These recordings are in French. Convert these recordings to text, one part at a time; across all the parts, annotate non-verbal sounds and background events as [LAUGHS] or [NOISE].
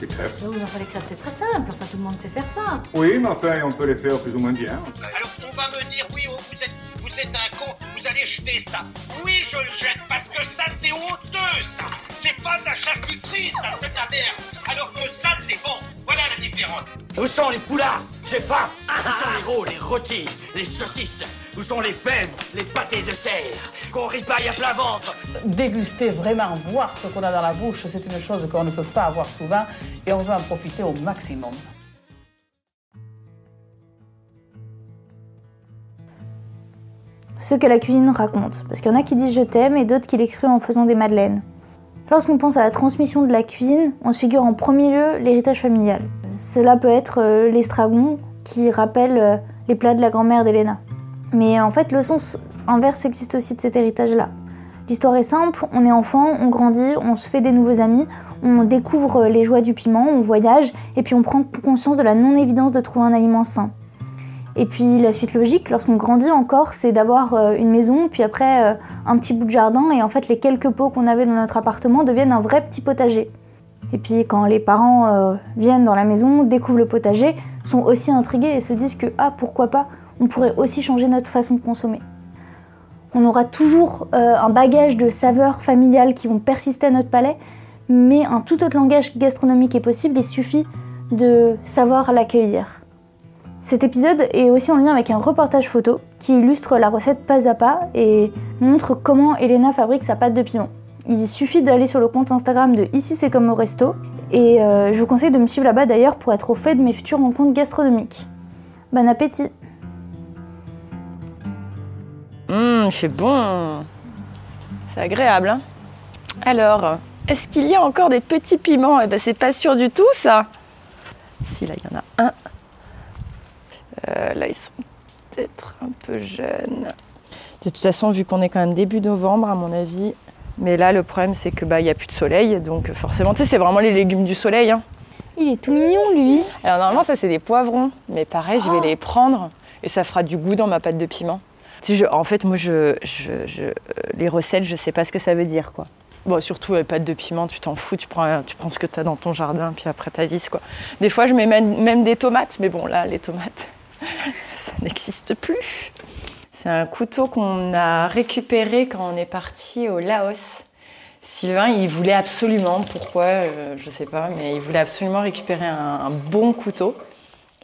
des crêpes. Oui, mais enfin, les crêpes, c'est très simple. Enfin, tout le monde sait faire ça. Oui, mais enfin, on peut les faire plus ou moins bien. Alors on va me dire, oui, oh, vous êtes, vous êtes un con, vous allez jeter ça. Oui, je le jette parce que ça, c'est honteux, ça. C'est pas de la charcuterie, ça, c'est de la merde. Alors que ça, c'est bon. Voilà la différence. Où sont les poulards? J'ai faim Où sont les rôles, les rôtis, les saucisses? Où sont les fèves, les pâtés de serre Qu'on ripaille à plein ventre Déguster, vraiment voir ce qu'on a dans la bouche, c'est une chose qu'on ne peut pas avoir souvent et on veut en profiter au maximum. Ce que la cuisine raconte, parce qu'il y en a qui disent je t'aime et d'autres qui l'écrivent en faisant des madeleines. Lorsqu'on pense à la transmission de la cuisine, on se figure en premier lieu l'héritage familial. Cela peut être euh, l'estragon qui rappelle euh, les plats de la grand-mère d'Elena. Mais en fait, le sens inverse existe aussi de cet héritage-là. L'histoire est simple, on est enfant, on grandit, on se fait des nouveaux amis, on découvre les joies du piment, on voyage, et puis on prend conscience de la non-évidence de trouver un aliment sain. Et puis la suite logique, lorsqu'on grandit encore, c'est d'avoir euh, une maison, puis après euh, un petit bout de jardin, et en fait les quelques pots qu'on avait dans notre appartement deviennent un vrai petit potager. Et puis quand les parents euh, viennent dans la maison, découvrent le potager, sont aussi intrigués et se disent que ah pourquoi pas, on pourrait aussi changer notre façon de consommer. On aura toujours un bagage de saveurs familiales qui vont persister à notre palais, mais un tout autre langage gastronomique est possible, il suffit de savoir l'accueillir. Cet épisode est aussi en lien avec un reportage photo qui illustre la recette pas à pas et montre comment Elena fabrique sa pâte de piment. Il suffit d'aller sur le compte Instagram de Ici c'est comme au resto et euh, je vous conseille de me suivre là-bas d'ailleurs pour être au fait de mes futures rencontres gastronomiques. Bon appétit Hum, c'est bon. C'est agréable, hein Alors, est-ce qu'il y a encore des petits piments? Eh ben, c'est pas sûr du tout, ça. Si, là, il y en a un. Euh, là, ils sont peut-être un peu jeunes. De toute façon, vu qu'on est quand même début novembre, à mon avis. Mais là, le problème, c'est que bah, il y a plus de soleil, donc forcément, tu sais, c'est vraiment les légumes du soleil. hein. Il est tout mignon lui Alors normalement, ça, c'est des poivrons. Mais pareil, je vais les prendre et ça fera du goût dans ma pâte de piment. En fait, moi, euh, les recettes, je sais pas ce que ça veut dire, quoi. Bon, surtout les pâtes de piment, tu t'en fous, tu prends, ce que tu as dans ton jardin, puis après t'avises, quoi. Des fois, je mets même, des tomates, mais bon, là, les tomates, [LAUGHS] ça n'existe plus. C'est un couteau qu'on a récupéré quand on est parti au Laos. Sylvain, il voulait absolument, pourquoi, euh, je sais pas, mais il voulait absolument récupérer un bon couteau.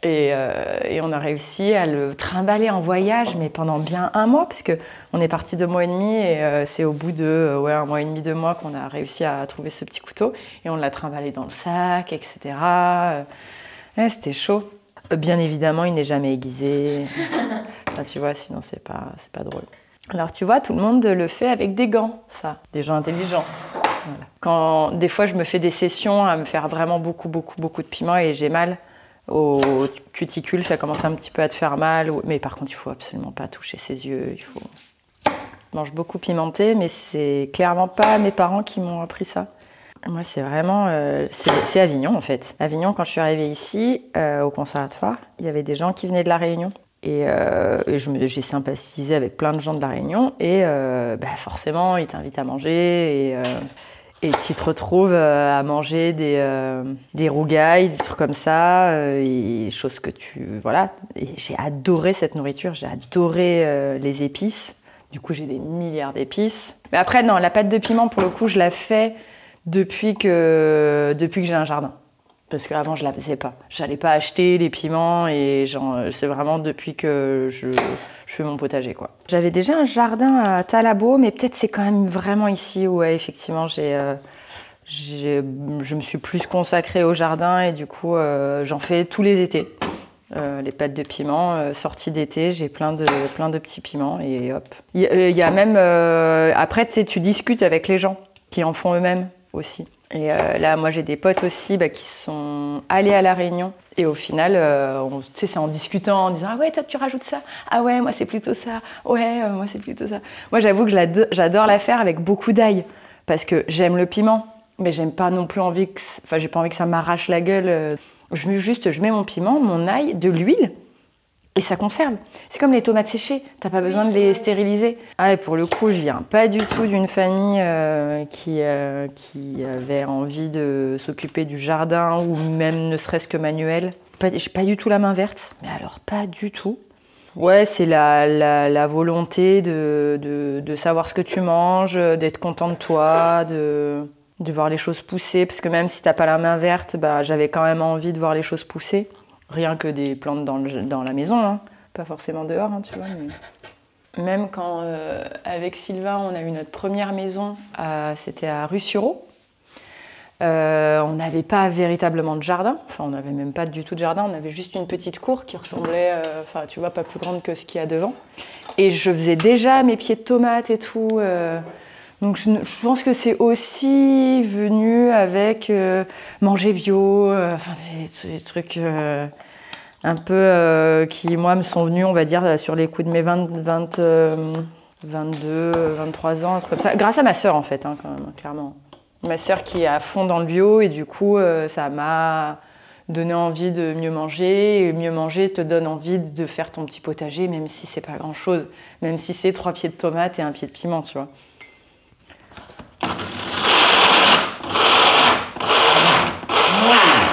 Et, euh, et on a réussi à le trimballer en voyage, mais pendant bien un mois, parce que on est parti deux mois et demi, et euh, c'est au bout de euh, ouais, un mois et demi, deux mois qu'on a réussi à trouver ce petit couteau. Et on l'a trimballé dans le sac, etc. Euh, ouais, C'était chaud. Bien évidemment, il n'est jamais aiguisé. [LAUGHS] Ça, tu vois, sinon c'est pas, c'est pas drôle. Alors tu vois, tout le monde le fait avec des gants, ça, des gens intelligents. Voilà. Quand des fois je me fais des sessions à me faire vraiment beaucoup, beaucoup, beaucoup de piment et j'ai mal au cuticule, ça commence un petit peu à te faire mal. Mais par contre, il faut absolument pas toucher ses yeux. Il faut. Mange beaucoup pimenté, mais c'est clairement pas mes parents qui m'ont appris ça. Moi, c'est vraiment. euh, c'est Avignon, en fait. Avignon, quand je suis arrivée ici, euh, au conservatoire, il y avait des gens qui venaient de La Réunion. Et, euh, et j'ai sympathisé avec plein de gens de La Réunion. Et euh, bah, forcément, ils t'invitent à manger. Et, et tu te retrouves euh, à manger des, euh, des rougailles, des trucs comme ça, euh, et choses que tu... Voilà. Et j'ai adoré cette nourriture, j'ai adoré euh, les épices. Du coup, j'ai des milliards d'épices. Mais après, non, la pâte de piment, pour le coup, je la fais depuis que, depuis que j'ai un jardin. Parce qu'avant, je la faisais pas. J'allais pas acheter les piments et euh, c'est vraiment depuis que je, fais mon potager, quoi. J'avais déjà un jardin à Talabo, mais peut-être c'est quand même vraiment ici où, effectivement, euh, j'ai- je me suis plus consacrée au jardin et du coup, euh, j'en fais tous les étés. Les pâtes de piment, euh, sorties d'été, j'ai plein de, plein de petits piments et hop. Il y, a- même. après, tu discutes avec les gens qui en font eux-mêmes aussi. Et euh, là, moi, j'ai des potes aussi bah, qui sont allés à La Réunion. Et au final, euh, c'est en discutant, en disant Ah ouais, toi, tu rajoutes ça. Ah ouais, moi, c'est plutôt ça. Ouais, euh, moi, c'est plutôt ça. Moi, j'avoue que j'adore la faire avec beaucoup d'ail. Parce que j'aime le piment, mais j'aime pas non plus envie que. Enfin, j'ai pas envie que ça m'arrache la gueule. euh. Je juste, je mets mon piment, mon ail, de l'huile. Et ça conserve. C'est comme les tomates séchées, t'as pas besoin de les stériliser. Ah, et pour le coup, je viens pas du tout d'une famille euh, qui, euh, qui avait envie de s'occuper du jardin ou même ne serait-ce que manuel. J'ai pas du tout la main verte, mais alors pas du tout. Ouais, c'est la, la, la volonté de, de, de savoir ce que tu manges, d'être content de toi, de, de voir les choses pousser. Parce que même si t'as pas la main verte, bah, j'avais quand même envie de voir les choses pousser. Rien que des plantes dans, le- dans la maison, hein. pas forcément dehors, hein, tu vois. [LAUGHS] Même quand, euh, avec Sylvain, on a eu notre première maison, c'était à Rue-sur-Eau. Euh, on n'avait pas véritablement de jardin, enfin on n'avait même pas du tout de jardin, on avait juste une petite cour qui ressemblait, euh, enfin tu vois, pas plus grande que ce qu'il y a devant. Et je faisais déjà mes pieds de tomates et tout. Donc je, pense que c'est aussi venu avec euh, manger bio, euh, enfin des, trucs euh, un peu qui moi me sont venus, on va dire, sur les coups de mes 20, 20, euh, 22, 23 ans, un truc comme ça. Grâce à ma sœur en fait, hein, quand même, clairement. Ma sœur qui est à fond dans le bio et du coup ça m'a donné envie de mieux manger et mieux manger te donne envie de faire ton petit potager même si c'est pas grand chose, même si c'est trois pieds de tomates et un pied de piment, tu vois.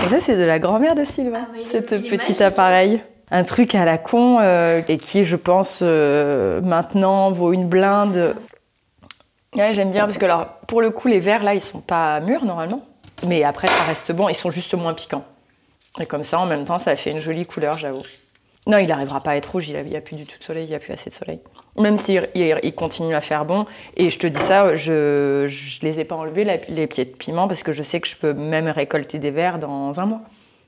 Et ça, c'est de la grand-mère de Sylvain, Ah, est petit appareil. Un truc à la con euh, et qui, je pense, euh, maintenant vaut une blinde. Ouais, j'aime bien parce que, alors, pour le coup, les verres là, ils sont pas mûrs normalement. Mais après, ça reste bon, ils sont juste moins piquants. Et comme ça, en même temps, ça fait une jolie couleur, j'avoue. Non, il n'arrivera pas à être rouge, il n'y a, plus du tout de soleil, il n'y a plus assez de soleil. Même s'il il, continue à faire bon. Et je te dis ça, je ne les ai pas enlevés, les pieds de piment, parce que je sais que je peux même récolter des vers dans un mois.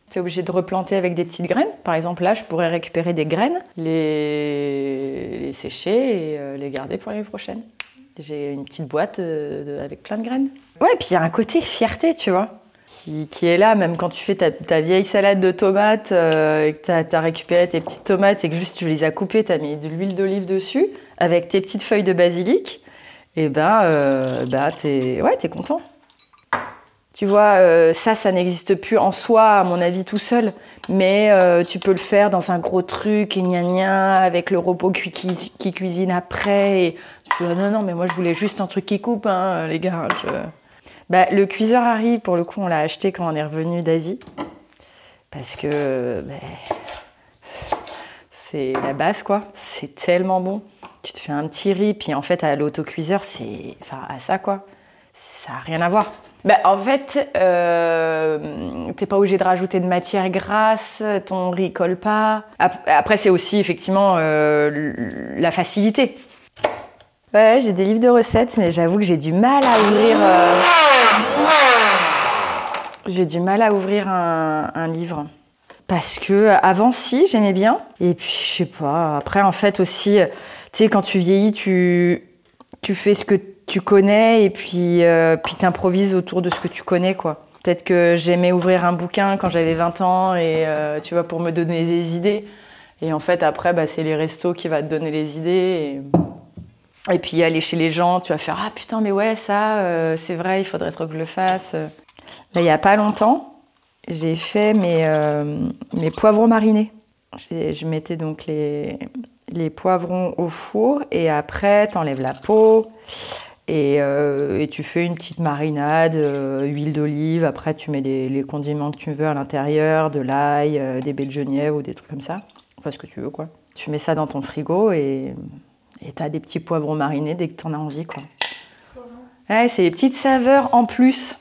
C'est obligé de replanter avec des petites graines. Par exemple, là, je pourrais récupérer des graines, les, sécher et euh, les garder pour l'année prochaine. J'ai une petite boîte euh, avec plein de graines. Ouais, puis il y a un côté fierté, tu vois, qui, est là, même quand tu fais ta, vieille salade de tomates euh, et que tu as, récupéré tes petites tomates et que juste tu les as coupées, tu as mis de l'huile d'olive dessus avec tes petites feuilles de basilic, et ben, euh, bah, t'es ouais, t'es content. Tu vois, euh, ça, ça n'existe plus en soi, à mon avis, tout seul. Mais euh, tu peux le faire dans un gros truc, et gna gna, avec le robot qui, cuisine après. Tu dis, non, non, mais moi, je voulais juste un truc qui coupe, hein, les gars. Bah, le cuiseur Harry, pour le coup, on l'a acheté quand on est revenu d'Asie. Parce que bah, c'est la base, quoi. C'est tellement bon. Tu te fais un petit riz, puis en fait, à l'autocuiseur, c'est. Enfin, à ça, quoi. Ça n'a rien à voir. Bah, en fait, euh, t'es pas obligé de rajouter de matière grasse, ton riz colle pas. Ap- Après, c'est aussi effectivement euh, la facilité. Ouais, j'ai des livres de recettes, mais j'avoue que j'ai du mal à ouvrir. euh, J'ai du mal à ouvrir un, livre. Parce que avant, si, j'aimais bien. Et puis, je sais pas. Après, en fait, aussi, tu sais, quand tu vieillis, tu, tu fais ce que tu connais et puis, euh, puis t'improvises autour de ce que tu connais, quoi. Peut-être que j'aimais ouvrir un bouquin quand j'avais 20 ans et euh, tu vois, pour me donner des idées. Et en fait, après, bah, c'est les restos qui va te donner les idées. Et, puis aller chez les gens, tu vas faire Ah putain, mais ouais, ça, euh, c'est vrai, il faudrait trop que je le fasse. Là, il n'y a pas longtemps, j'ai fait mes, euh, mes poivrons marinés. Je mettais donc les, les poivrons au four et après, tu enlèves la peau et, euh, et tu fais une petite marinade, euh, huile d'olive. Après, tu mets les, les condiments que tu veux à l'intérieur, de l'ail, euh, des baies de genièvre ou des trucs comme ça. Enfin, ce que tu veux, quoi. Tu mets ça dans ton frigo et tu as des petits poivrons marinés dès que tu en as envie, quoi. Ouais, c'est des petites saveurs en plus.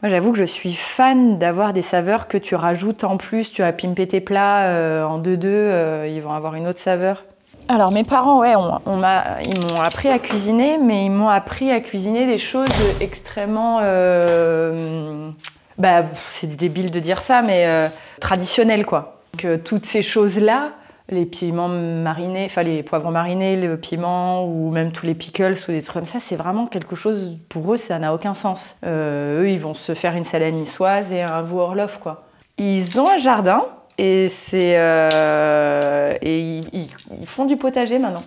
Moi, j'avoue que je suis fan d'avoir des saveurs que tu rajoutes en plus. Tu vas pimper tes plats euh, en deux-deux, euh, ils vont avoir une autre saveur. Alors, mes parents, ouais, ils m'ont appris à cuisiner, mais ils m'ont appris à cuisiner des choses extrêmement. euh, bah, c'est débile de dire ça, mais traditionnelles, quoi. Donc, toutes ces choses-là, les piments marinés, enfin les poivrons marinés, le piment ou même tous les pickles ou des trucs comme ça, c'est vraiment quelque chose, pour eux, ça n'a aucun sens. Euh, eux, ils vont se faire une salade niçoise et un veau horlof, quoi. Ils ont un jardin et c'est euh, et ils, font du potager maintenant.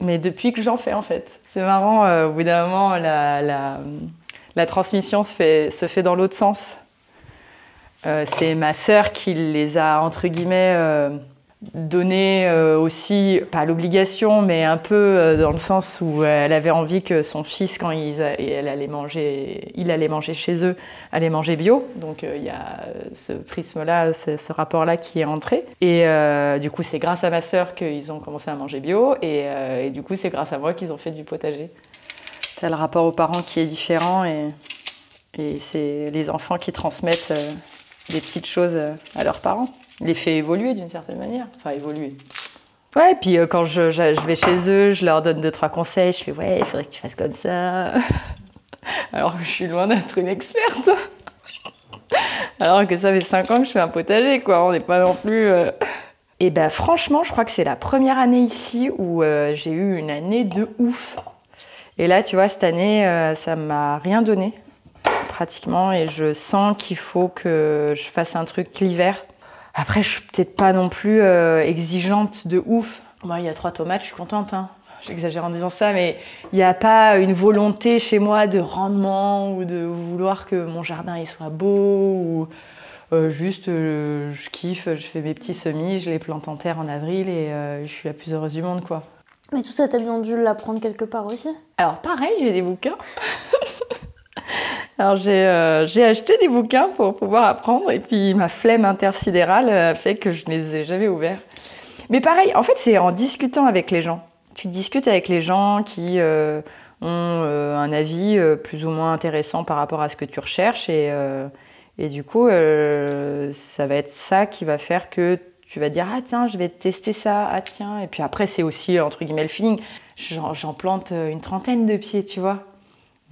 Mais depuis que j'en fais, en fait. C'est marrant, euh, au bout d'un moment, la, la, la transmission se fait, se fait dans l'autre sens. C'est ma sœur qui les a, entre guillemets, donné euh, aussi, pas l'obligation, mais un peu euh, dans le sens où elle avait envie que son fils, quand il, elle allait manger, il allait manger chez eux, allait manger bio. Donc il y a ce prisme-là, ce, rapport-là qui est entré. Et du coup, c'est grâce à ma sœur qu'ils ont commencé à manger bio. Et, et du coup, c'est grâce à moi qu'ils ont fait du potager. C'est le rapport aux parents qui est différent et, et c'est les enfants qui transmettent des petites choses à leurs parents les fait évoluer d'une certaine manière. Enfin, évoluer. Ouais, et puis euh, quand je, vais chez eux, je leur donne deux, trois conseils. Je fais, ouais, il faudrait que tu fasses comme ça. [LAUGHS] Alors que je suis loin d'être une experte. [LAUGHS] Alors que ça fait cinq ans que je fais un potager, quoi. On n'est pas non plus. Euh. Et ben, franchement, je crois que c'est la première année ici où euh, j'ai eu une année de ouf. Et là, tu vois, cette année, ça m'a rien donné, pratiquement. Et je sens qu'il faut que je fasse un truc l'hiver après, je suis peut-être pas non plus euh, exigeante de ouf. Moi, il y a trois tomates, je suis contente. Hein. J'exagère en disant ça, mais il n'y a pas une volonté chez moi de rendement ou de vouloir que mon jardin il soit beau ou euh, juste euh, je kiffe, je fais mes petits semis, je les plante en terre en avril et je suis la plus heureuse du monde, quoi. Mais tout ça, t'as bien dû l'apprendre quelque part aussi Alors pareil, j'ai des bouquins. [LAUGHS] Alors euh, j'ai acheté des bouquins pour pouvoir apprendre et puis ma flemme intersidérale a fait que je ne les ai jamais ouverts. Mais pareil, en fait c'est en discutant avec les gens. Tu discutes avec les gens qui euh, ont euh, un avis plus ou moins intéressant par rapport à ce que tu recherches et, et du coup ça va être ça qui va faire que tu vas dire ah tiens je vais tester ça ah tiens et puis après c'est aussi entre guillemets le feeling j'en plante une trentaine de pieds tu vois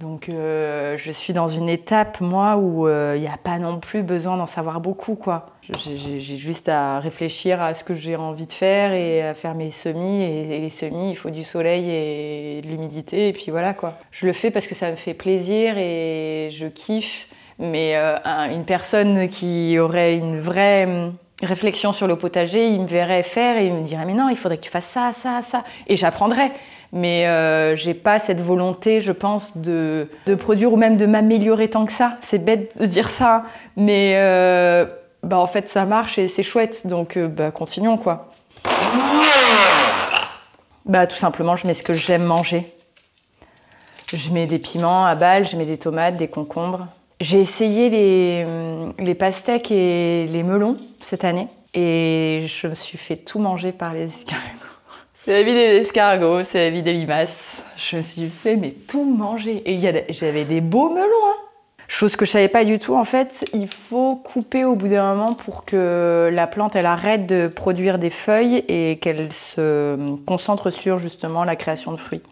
donc euh, je suis dans une étape, moi, où il euh, n'y a pas non plus besoin d'en savoir beaucoup. quoi. J'ai juste à réfléchir à ce que j'ai envie de faire et à faire mes semis. Et, les semis, il faut du soleil et de l'humidité. Et puis voilà quoi. Je le fais parce que ça me fait plaisir et je kiffe. Mais euh, une personne qui aurait une vraie hum, réflexion sur le potager, il me verrait faire et il me dirait mais non, il faudrait que tu fasses ça, ça, ça. Et j'apprendrais mais euh, j'ai pas cette volonté, je pense, de, de produire ou même de m'améliorer tant que ça. C'est bête de dire ça, mais euh, bah, en fait ça marche et c'est chouette, donc euh, bah, continuons quoi. Bah tout simplement, je mets ce que j'aime manger. Je mets des piments à balles, je mets des tomates, des concombres. J'ai essayé les, les pastèques et les melons cette année et je me suis fait tout manger par les escargots. C'est la vie des escargots, c'est la vie des limaces. Je me suis fait mais tout manger. Et j'avais des beaux melons. Hein. Chose que je savais pas du tout. En fait, il faut couper au bout d'un moment pour que la plante elle arrête de produire des feuilles et qu'elle se concentre sur justement la création de fruits.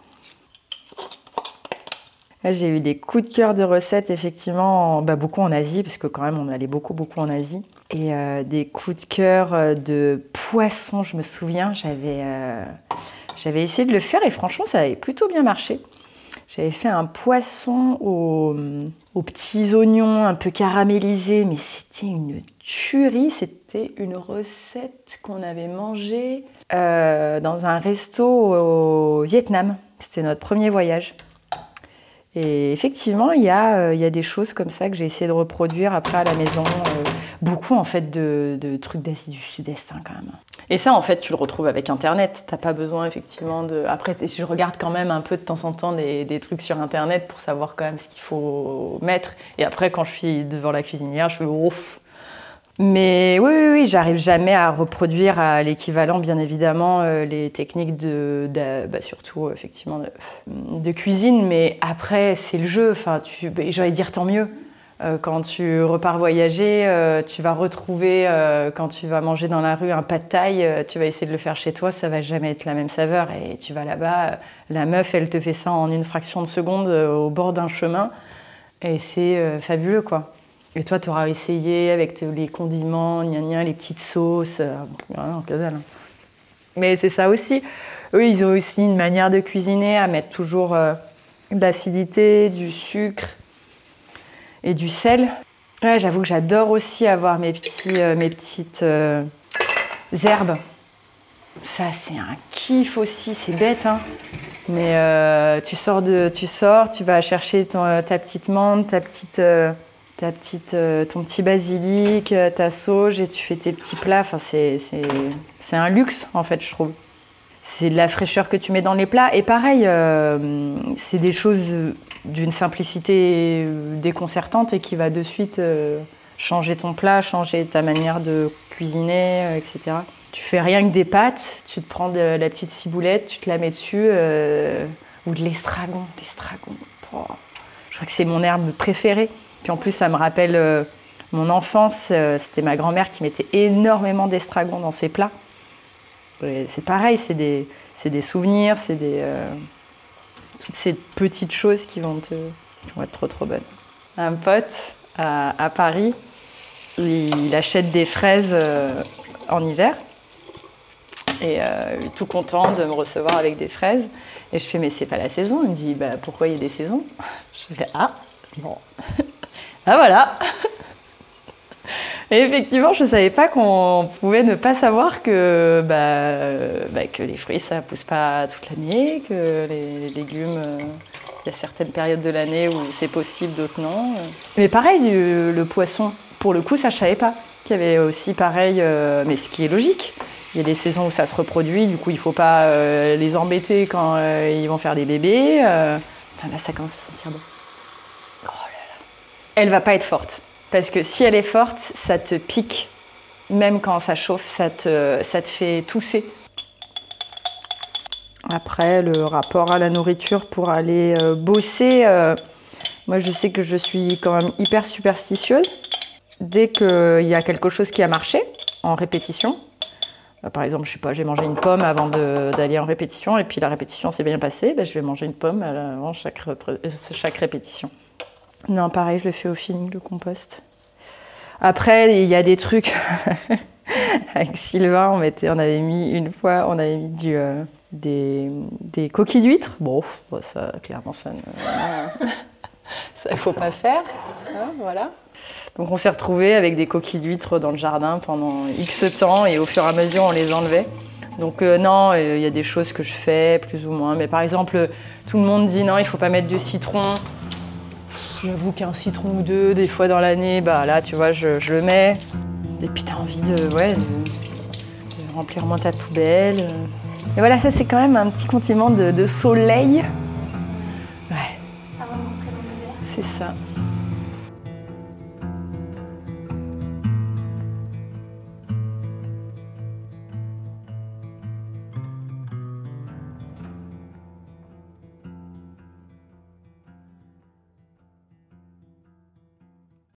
j'ai eu des coups de cœur de recettes, effectivement, bah, beaucoup en Asie, parce que quand même, on allait beaucoup, beaucoup en Asie et euh, des coups de cœur euh, de poisson. Je me souviens, euh, j'avais essayé de le faire et franchement, ça avait plutôt bien marché. J'avais fait un poisson aux, petits oignons un peu caramélisés, mais c'était une tuerie. C'était une recette qu'on avait mangée dans un resto au Vietnam. C'était notre premier voyage. Et effectivement, il y, y a des choses comme ça que j'ai essayé de reproduire après à la maison beaucoup en fait de, trucs d'Asie du Sud-Est hein, quand même. Et ça en fait tu le retrouves avec Internet. T'as pas besoin effectivement de. Après je regarde quand même un peu de temps en temps des, trucs sur Internet pour savoir quand même ce qu'il faut mettre. Et après quand je suis devant la cuisinière, je fais ouf. Mais oui, oui, oui j'arrive jamais à reproduire à l'équivalent, bien évidemment, euh, les techniques de, bah, surtout effectivement de, cuisine. Mais après, c'est le jeu. Enfin, bah, j'allais dire tant mieux. Euh, quand tu repars voyager, euh, tu vas retrouver, euh, quand tu vas manger dans la rue un pas de taille, tu vas essayer de le faire chez toi, ça va jamais être la même saveur. Et tu vas là-bas, la meuf, elle te fait ça en une fraction de seconde au bord d'un chemin. Et c'est fabuleux, quoi. Et toi, tu auras essayé avec les condiments, gna les petites sauces. non, que dalle. Hein. Mais c'est ça aussi. Eux, ils ont aussi une manière de cuisiner à mettre toujours de l'acidité, du sucre et du sel. Ouais, j'avoue que j'adore aussi avoir mes, petits, euh, mes petites euh, herbes. Ça, c'est un kiff aussi, c'est bête, hein. Mais euh, tu, sors de, tu sors, tu vas chercher ta petite menthe, ta petite ta petite, ton petit basilic, ta sauge et tu fais tes petits plats. Enfin, c'est un luxe en fait, je trouve. C'est de la fraîcheur que tu mets dans les plats. Et pareil, euh, c'est des choses d'une simplicité déconcertante et qui va de suite euh, changer ton plat, changer ta manière de cuisiner, euh, etc. Tu fais rien que des pâtes, tu te prends de la petite ciboulette, tu te la mets dessus, ou de l'estragon. L'estragon, oh, je crois que c'est mon herbe préférée. Puis en plus, ça me rappelle mon enfance. C'était ma grand-mère qui mettait énormément d'estragon dans ses plats. C'est pareil, c'est des, des souvenirs, c'est des, euh, toutes ces petites choses qui vont, te, qui vont être trop trop bonnes. Un pote à, Paris, il, achète des fraises euh, en hiver et euh, tout content de me recevoir avec des fraises. Et je fais mais c'est pas la saison. Il me dit bah, pourquoi il y a des saisons? Je fais ah bon [LAUGHS] ah voilà. [LAUGHS] Effectivement, je ne savais pas qu'on pouvait ne pas savoir que, bah, euh, bah, les fruits, ça ne pousse pas toute l'année, que les, légumes, euh, il y a certaines périodes de l'année où c'est possible, d'autres non. Mais pareil, du- le poisson, pour le coup, ça, ne savais pas. Qu'il y avait aussi pareil, euh, mais ce qui est logique. Il y a des saisons où ça se reproduit, du coup, il ne faut pas euh, les embêter quand euh, ils vont faire des bébés. euh. Là, ça commence à sentir bon. Oh là là. Elle va pas être forte. Parce que si elle est forte, ça te pique. Même quand ça chauffe, ça te, ça te fait tousser. Après, le rapport à la nourriture pour aller euh, bosser, euh, moi je sais que je suis quand même hyper superstitieuse. Dès qu'il y a quelque chose qui a marché en répétition, bah, par exemple, je sais pas, j'ai mangé une pomme avant d'aller en répétition et puis la répétition s'est bien passée, bah, je vais manger une pomme avant chaque, chaque répétition. Non, pareil, je le fais au feeling, le compost. Après, il y a des trucs. [LAUGHS] Avec Sylvain, on, mettait, on avait mis une fois, on avait mis du, euh, des, des coquilles d'huîtres. Bon, bon, ça, clairement, ça ne [LAUGHS] ça, faut pas faire. hein, voilà. Donc on s'est retrouvés avec des coquilles d'huîtres dans le jardin pendant X temps et au fur et à mesure, on les enlevait. Donc euh, non, euh, il y a des choses que je fais plus ou moins. Mais par exemple, tout le monde dit non, il faut pas mettre du citron. J'avoue qu'un citron ou deux, des fois dans l'année, bah là, tu vois, je, je le mets. Et puis t'as envie de, ouais, de, de remplir moins ta poubelle. Et voilà, ça c'est quand même un petit condiment de, de soleil. Ouais, c'est ça.